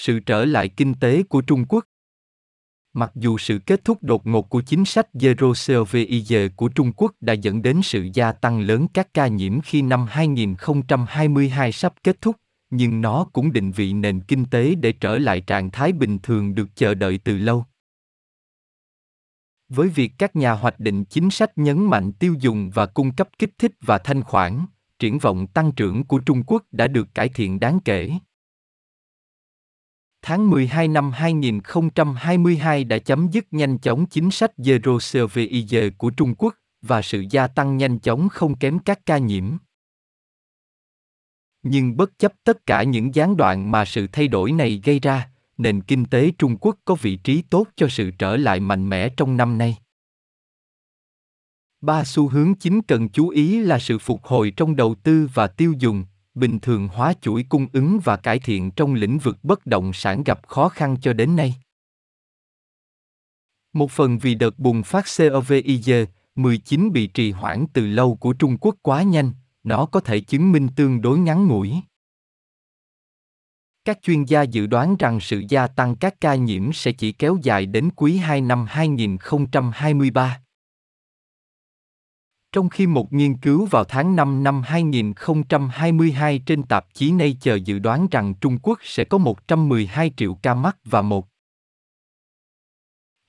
Sự trở lại kinh tế của Trung Quốc Mặc dù sự kết thúc đột ngột của chính sách Zero COVID của Trung Quốc đã dẫn đến sự gia tăng lớn các ca nhiễm khi năm 2022 sắp kết thúc, nhưng nó cũng định vị nền kinh tế để trở lại trạng thái bình thường được chờ đợi từ lâu. Với việc các nhà hoạch định chính sách nhấn mạnh tiêu dùng và cung cấp kích thích và thanh khoản, triển vọng tăng trưởng của Trung Quốc đã được cải thiện đáng kể. Tháng 12 năm 2022 đã chấm dứt nhanh chóng chính sách Zero COVID của Trung Quốc và sự gia tăng nhanh chóng không kém các ca nhiễm. Nhưng bất chấp tất cả những gián đoạn mà sự thay đổi này gây ra, nền kinh tế Trung Quốc có vị trí tốt cho sự trở lại mạnh mẽ trong năm nay. Ba xu hướng chính cần chú ý là sự phục hồi trong đầu tư và tiêu dùng, bình thường hóa chuỗi cung ứng và cải thiện trong lĩnh vực bất động sản gặp khó khăn cho đến nay. Một phần vì đợt bùng phát COVID-19 bị trì hoãn từ lâu của Trung Quốc quá nhanh, nó có thể chứng minh tương đối ngắn ngủi. Các chuyên gia dự đoán rằng sự gia tăng các ca nhiễm sẽ chỉ kéo dài đến quý 2 năm 2023. Trong khi một nghiên cứu vào tháng 5 năm 2022 trên tạp chí Nature dự đoán rằng Trung Quốc sẽ có 112 triệu ca mắc và 1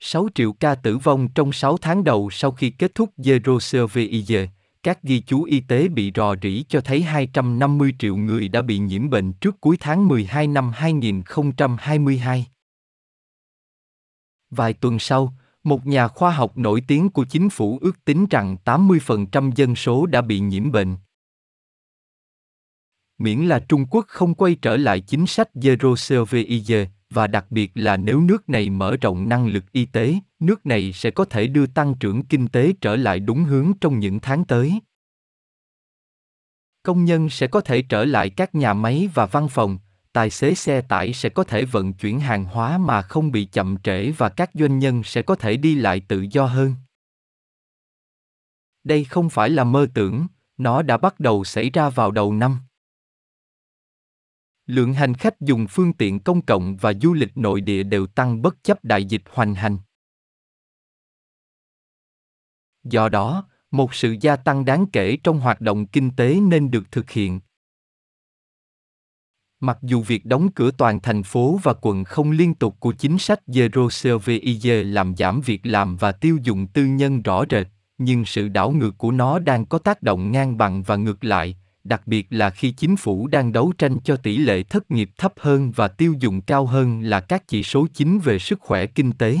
6 triệu ca tử vong trong 6 tháng đầu sau khi kết thúc Zero COVID, các ghi chú y tế bị rò rỉ cho thấy 250 triệu người đã bị nhiễm bệnh trước cuối tháng 12 năm 2022. Vài tuần sau, một nhà khoa học nổi tiếng của chính phủ ước tính rằng 80% dân số đã bị nhiễm bệnh. Miễn là Trung Quốc không quay trở lại chính sách Zero COVID và đặc biệt là nếu nước này mở rộng năng lực y tế, nước này sẽ có thể đưa tăng trưởng kinh tế trở lại đúng hướng trong những tháng tới. Công nhân sẽ có thể trở lại các nhà máy và văn phòng, tài xế xe tải sẽ có thể vận chuyển hàng hóa mà không bị chậm trễ và các doanh nhân sẽ có thể đi lại tự do hơn. Đây không phải là mơ tưởng, nó đã bắt đầu xảy ra vào đầu năm. Lượng hành khách dùng phương tiện công cộng và du lịch nội địa đều tăng bất chấp đại dịch hoành hành. Do đó, một sự gia tăng đáng kể trong hoạt động kinh tế nên được thực hiện. Mặc dù việc đóng cửa toàn thành phố và quận không liên tục của chính sách Zero COVID làm giảm việc làm và tiêu dùng tư nhân rõ rệt, nhưng sự đảo ngược của nó đang có tác động ngang bằng và ngược lại, đặc biệt là khi chính phủ đang đấu tranh cho tỷ lệ thất nghiệp thấp hơn và tiêu dùng cao hơn là các chỉ số chính về sức khỏe kinh tế.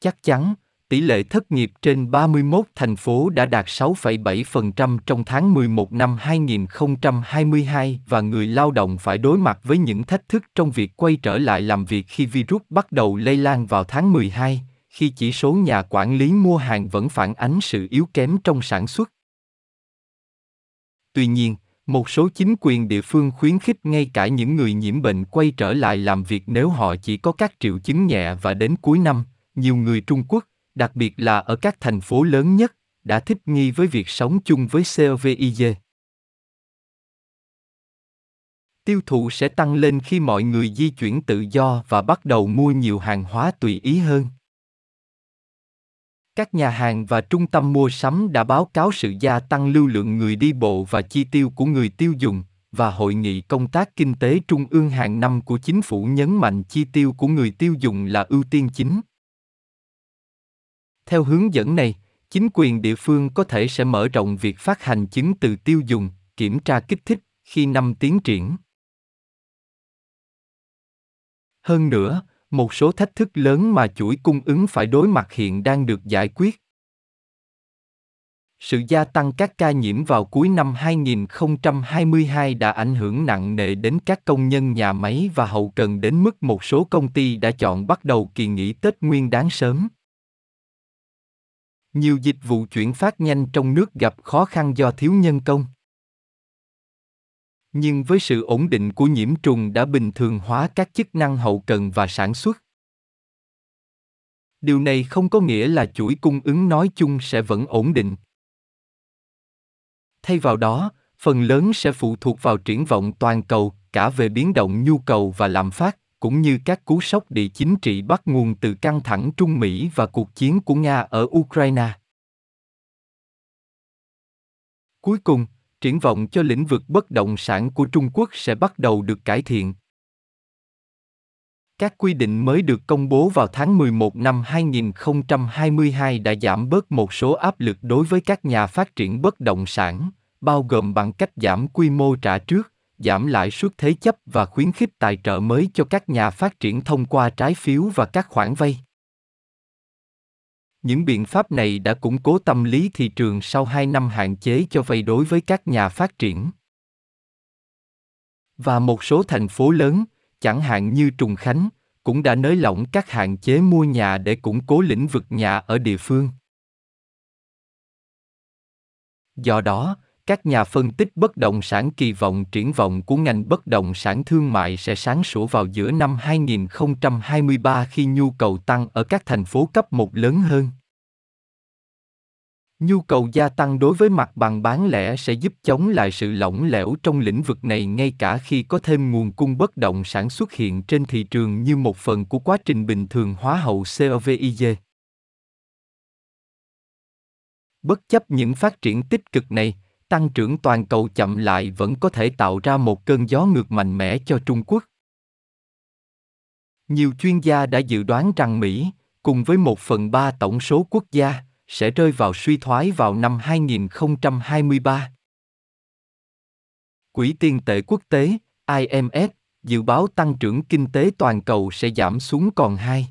Chắc chắn, tỷ lệ thất nghiệp trên 31 thành phố đã đạt 6,7% trong tháng 11 năm 2022 và người lao động phải đối mặt với những thách thức trong việc quay trở lại làm việc khi virus bắt đầu lây lan vào tháng 12, khi chỉ số nhà quản lý mua hàng vẫn phản ánh sự yếu kém trong sản xuất. Tuy nhiên, một số chính quyền địa phương khuyến khích ngay cả những người nhiễm bệnh quay trở lại làm việc nếu họ chỉ có các triệu chứng nhẹ và đến cuối năm, nhiều người Trung Quốc, đặc biệt là ở các thành phố lớn nhất, đã thích nghi với việc sống chung với COVID. Tiêu thụ sẽ tăng lên khi mọi người di chuyển tự do và bắt đầu mua nhiều hàng hóa tùy ý hơn. Các nhà hàng và trung tâm mua sắm đã báo cáo sự gia tăng lưu lượng người đi bộ và chi tiêu của người tiêu dùng, và Hội nghị Công tác Kinh tế Trung ương hàng năm của chính phủ nhấn mạnh chi tiêu của người tiêu dùng là ưu tiên chính. Theo hướng dẫn này, chính quyền địa phương có thể sẽ mở rộng việc phát hành chứng từ tiêu dùng, kiểm tra kích thích khi năm tiến triển. Hơn nữa, một số thách thức lớn mà chuỗi cung ứng phải đối mặt hiện đang được giải quyết. Sự gia tăng các ca nhiễm vào cuối năm 2022 đã ảnh hưởng nặng nề đến các công nhân nhà máy và hậu cần đến mức một số công ty đã chọn bắt đầu kỳ nghỉ Tết Nguyên đáng sớm. Nhiều dịch vụ chuyển phát nhanh trong nước gặp khó khăn do thiếu nhân công. Nhưng với sự ổn định của nhiễm trùng đã bình thường hóa các chức năng hậu cần và sản xuất. Điều này không có nghĩa là chuỗi cung ứng nói chung sẽ vẫn ổn định. Thay vào đó, phần lớn sẽ phụ thuộc vào triển vọng toàn cầu, cả về biến động nhu cầu và lạm phát, cũng như các cú sốc địa chính trị bắt nguồn từ căng thẳng Trung Mỹ và cuộc chiến của Nga ở Ukraine. Cuối cùng, triển vọng cho lĩnh vực bất động sản của Trung Quốc sẽ bắt đầu được cải thiện. Các quy định mới được công bố vào tháng 11 năm 2022 đã giảm bớt một số áp lực đối với các nhà phát triển bất động sản, bao gồm bằng cách giảm quy mô trả trước, giảm lãi suất thế chấp và khuyến khích tài trợ mới cho các nhà phát triển thông qua trái phiếu và các khoản vay. Những biện pháp này đã củng cố tâm lý thị trường sau 2 năm hạn chế cho vay đối với các nhà phát triển. Và một số thành phố lớn, chẳng hạn như Trùng Khánh, cũng đã nới lỏng các hạn chế mua nhà để củng cố lĩnh vực nhà ở địa phương. Do đó, các nhà phân tích bất động sản kỳ vọng triển vọng của ngành bất động sản thương mại sẽ sáng sủa vào giữa năm 2023 khi nhu cầu tăng ở các thành phố cấp một lớn hơn. Nhu cầu gia tăng đối với mặt bằng bán lẻ sẽ giúp chống lại sự lỏng lẻo trong lĩnh vực này ngay cả khi có thêm nguồn cung bất động sản xuất hiện trên thị trường như một phần của quá trình bình thường hóa hậu COVID. Bất chấp những phát triển tích cực này, tăng trưởng toàn cầu chậm lại vẫn có thể tạo ra một cơn gió ngược mạnh mẽ cho Trung Quốc. Nhiều chuyên gia đã dự đoán rằng Mỹ, cùng với một phần ba tổng số quốc gia, sẽ rơi vào suy thoái vào năm 2023. Quỹ tiền tệ quốc tế, IMF, dự báo tăng trưởng kinh tế toàn cầu sẽ giảm xuống còn 2.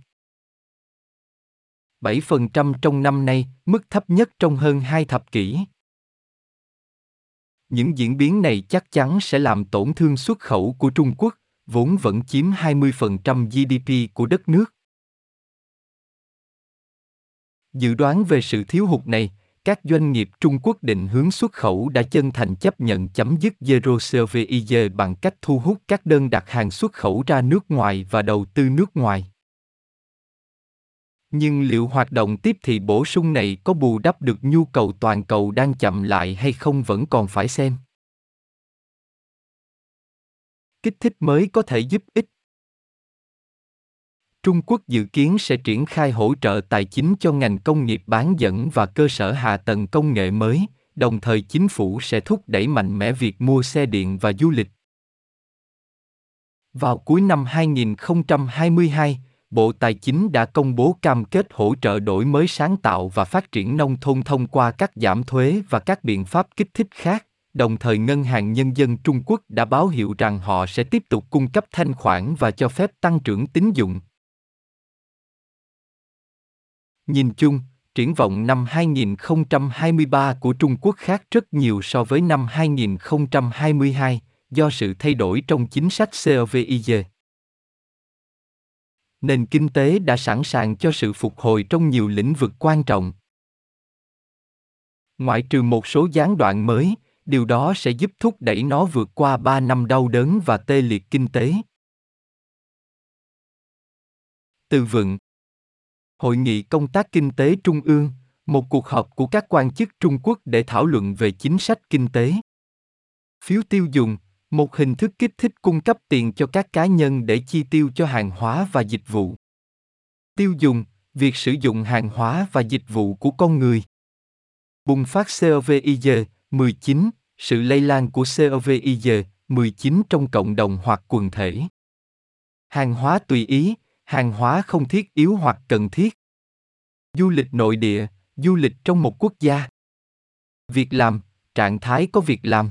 7% trong năm nay, mức thấp nhất trong hơn hai thập kỷ. Những diễn biến này chắc chắn sẽ làm tổn thương xuất khẩu của Trung Quốc, vốn vẫn chiếm 20% GDP của đất nước. Dự đoán về sự thiếu hụt này, các doanh nghiệp Trung Quốc định hướng xuất khẩu đã chân thành chấp nhận chấm dứt Zero Service bằng cách thu hút các đơn đặt hàng xuất khẩu ra nước ngoài và đầu tư nước ngoài. Nhưng liệu hoạt động tiếp thị bổ sung này có bù đắp được nhu cầu toàn cầu đang chậm lại hay không vẫn còn phải xem. Kích thích mới có thể giúp ích Trung Quốc dự kiến sẽ triển khai hỗ trợ tài chính cho ngành công nghiệp bán dẫn và cơ sở hạ tầng công nghệ mới, đồng thời chính phủ sẽ thúc đẩy mạnh mẽ việc mua xe điện và du lịch. Vào cuối năm 2022, Bộ Tài chính đã công bố cam kết hỗ trợ đổi mới sáng tạo và phát triển nông thôn thông qua các giảm thuế và các biện pháp kích thích khác. Đồng thời Ngân hàng Nhân dân Trung Quốc đã báo hiệu rằng họ sẽ tiếp tục cung cấp thanh khoản và cho phép tăng trưởng tín dụng. Nhìn chung, triển vọng năm 2023 của Trung Quốc khác rất nhiều so với năm 2022 do sự thay đổi trong chính sách COVID. Nền kinh tế đã sẵn sàng cho sự phục hồi trong nhiều lĩnh vực quan trọng. Ngoại trừ một số gián đoạn mới, điều đó sẽ giúp thúc đẩy nó vượt qua 3 năm đau đớn và tê liệt kinh tế. Từ vựng Hội nghị công tác kinh tế trung ương, một cuộc họp của các quan chức Trung Quốc để thảo luận về chính sách kinh tế. Phiếu tiêu dùng, một hình thức kích thích cung cấp tiền cho các cá nhân để chi tiêu cho hàng hóa và dịch vụ. Tiêu dùng, việc sử dụng hàng hóa và dịch vụ của con người. Bùng phát COVID-19, sự lây lan của COVID-19 trong cộng đồng hoặc quần thể. Hàng hóa tùy ý, hàng hóa không thiết yếu hoặc cần thiết. Du lịch nội địa, du lịch trong một quốc gia. Việc làm, trạng thái có việc làm.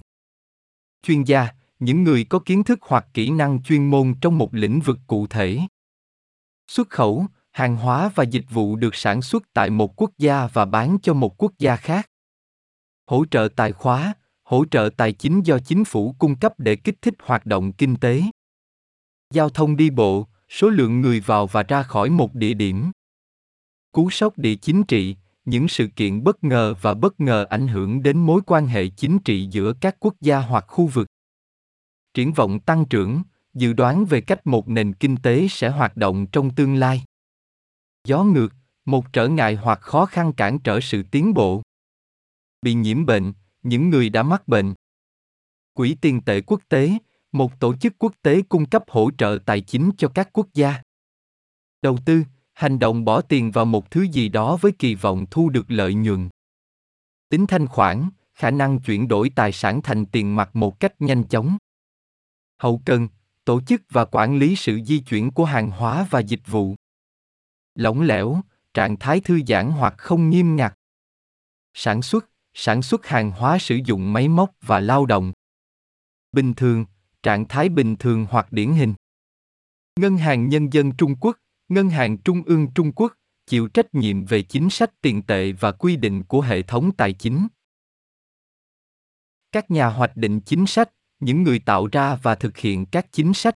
Chuyên gia, những người có kiến thức hoặc kỹ năng chuyên môn trong một lĩnh vực cụ thể. Xuất khẩu, hàng hóa và dịch vụ được sản xuất tại một quốc gia và bán cho một quốc gia khác. Hỗ trợ tài khóa, hỗ trợ tài chính do chính phủ cung cấp để kích thích hoạt động kinh tế. Giao thông đi bộ, số lượng người vào và ra khỏi một địa điểm. Cú sốc địa chính trị, những sự kiện bất ngờ và bất ngờ ảnh hưởng đến mối quan hệ chính trị giữa các quốc gia hoặc khu vực. Triển vọng tăng trưởng, dự đoán về cách một nền kinh tế sẽ hoạt động trong tương lai. Gió ngược, một trở ngại hoặc khó khăn cản trở sự tiến bộ. Bị nhiễm bệnh, những người đã mắc bệnh. Quỹ tiền tệ quốc tế, một tổ chức quốc tế cung cấp hỗ trợ tài chính cho các quốc gia. Đầu tư, hành động bỏ tiền vào một thứ gì đó với kỳ vọng thu được lợi nhuận. Tính thanh khoản, khả năng chuyển đổi tài sản thành tiền mặt một cách nhanh chóng. Hậu cần, tổ chức và quản lý sự di chuyển của hàng hóa và dịch vụ. Lỏng lẻo, trạng thái thư giãn hoặc không nghiêm ngặt. Sản xuất, sản xuất hàng hóa sử dụng máy móc và lao động. Bình thường, trạng thái bình thường hoặc điển hình. Ngân hàng Nhân dân Trung Quốc, Ngân hàng Trung ương Trung Quốc chịu trách nhiệm về chính sách tiền tệ và quy định của hệ thống tài chính. Các nhà hoạch định chính sách, những người tạo ra và thực hiện các chính sách.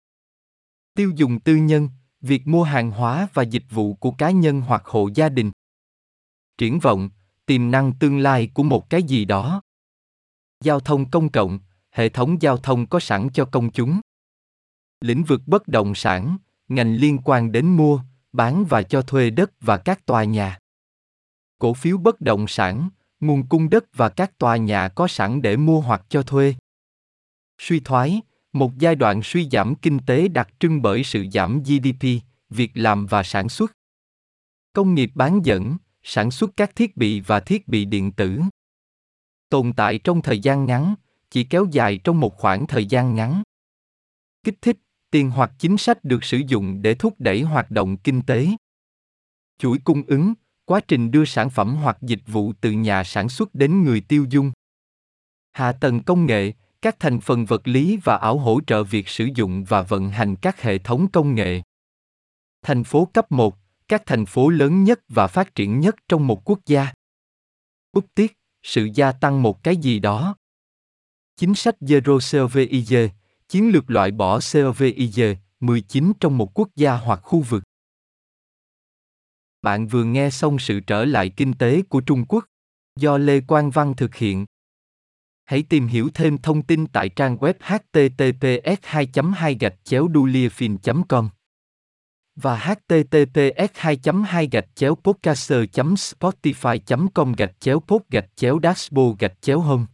Tiêu dùng tư nhân, việc mua hàng hóa và dịch vụ của cá nhân hoặc hộ gia đình. Triển vọng, tiềm năng tương lai của một cái gì đó. Giao thông công cộng, hệ thống giao thông có sẵn cho công chúng. Lĩnh vực bất động sản, ngành liên quan đến mua, bán và cho thuê đất và các tòa nhà. Cổ phiếu bất động sản, nguồn cung đất và các tòa nhà có sẵn để mua hoặc cho thuê. Suy thoái, một giai đoạn suy giảm kinh tế đặc trưng bởi sự giảm GDP, việc làm và sản xuất. Công nghiệp bán dẫn, sản xuất các thiết bị và thiết bị điện tử. Tồn tại trong thời gian ngắn, chỉ kéo dài trong một khoảng thời gian ngắn. Kích thích, tiền hoặc chính sách được sử dụng để thúc đẩy hoạt động kinh tế. Chuỗi cung ứng, quá trình đưa sản phẩm hoặc dịch vụ từ nhà sản xuất đến người tiêu dùng. Hạ tầng công nghệ, các thành phần vật lý và ảo hỗ trợ việc sử dụng và vận hành các hệ thống công nghệ. Thành phố cấp 1, các thành phố lớn nhất và phát triển nhất trong một quốc gia. Úc tiết, sự gia tăng một cái gì đó. Chính sách Zero COVID, chiến lược loại bỏ COVID 19 trong một quốc gia hoặc khu vực. Bạn vừa nghe xong sự trở lại kinh tế của Trung Quốc do Lê Quang Văn thực hiện. Hãy tìm hiểu thêm thông tin tại trang web https 2 2 gạch chéo com và https 2 2 gạch chéo podcaster spotify com gạch chéo pod gạch chéo dashboard gạch chéo home.